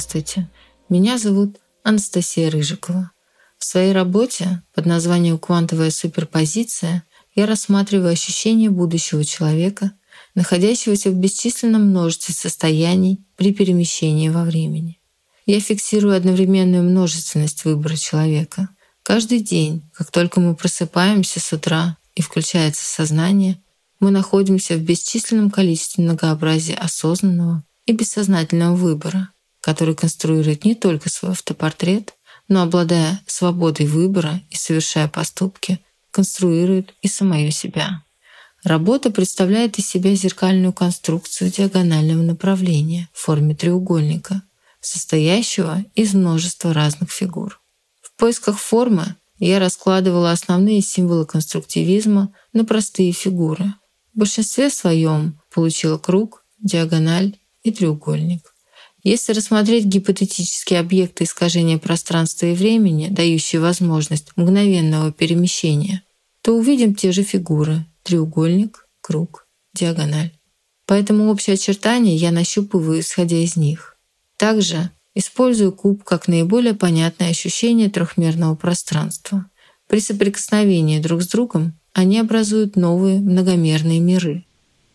Здравствуйте, меня зовут Анастасия Рыжикова. В своей работе под названием «Квантовая суперпозиция» я рассматриваю ощущения будущего человека, находящегося в бесчисленном множестве состояний при перемещении во времени. Я фиксирую одновременную множественность выбора человека. Каждый день, как только мы просыпаемся с утра и включается сознание, мы находимся в бесчисленном количестве многообразия осознанного и бессознательного выбора, который конструирует не только свой автопортрет, но, обладая свободой выбора и совершая поступки, конструирует и самое себя. Работа представляет из себя зеркальную конструкцию диагонального направления в форме треугольника, состоящего из множества разных фигур. В поисках формы я раскладывала основные символы конструктивизма на простые фигуры. В большинстве своем получила круг, диагональ и треугольник. Если рассмотреть гипотетические объекты искажения пространства и времени, дающие возможность мгновенного перемещения, то увидим те же фигуры – треугольник, круг, диагональ. Поэтому общие очертания я нащупываю, исходя из них. Также использую куб как наиболее понятное ощущение трехмерного пространства. При соприкосновении друг с другом они образуют новые многомерные миры.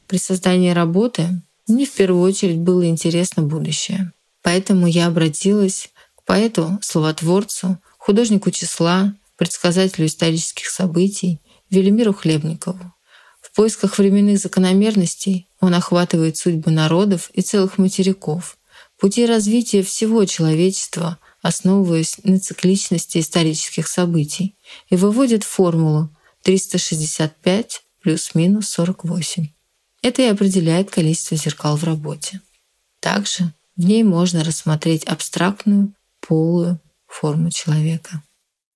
При создании работы мне в первую очередь было интересно будущее. Поэтому я обратилась к поэту, словотворцу, художнику числа, предсказателю исторических событий Велимиру Хлебникову. В поисках временных закономерностей он охватывает судьбы народов и целых материков, пути развития всего человечества, основываясь на цикличности исторических событий, и выводит формулу 365 плюс-минус 48. Это и определяет количество зеркал в работе. Также в ней можно рассмотреть абстрактную полую форму человека.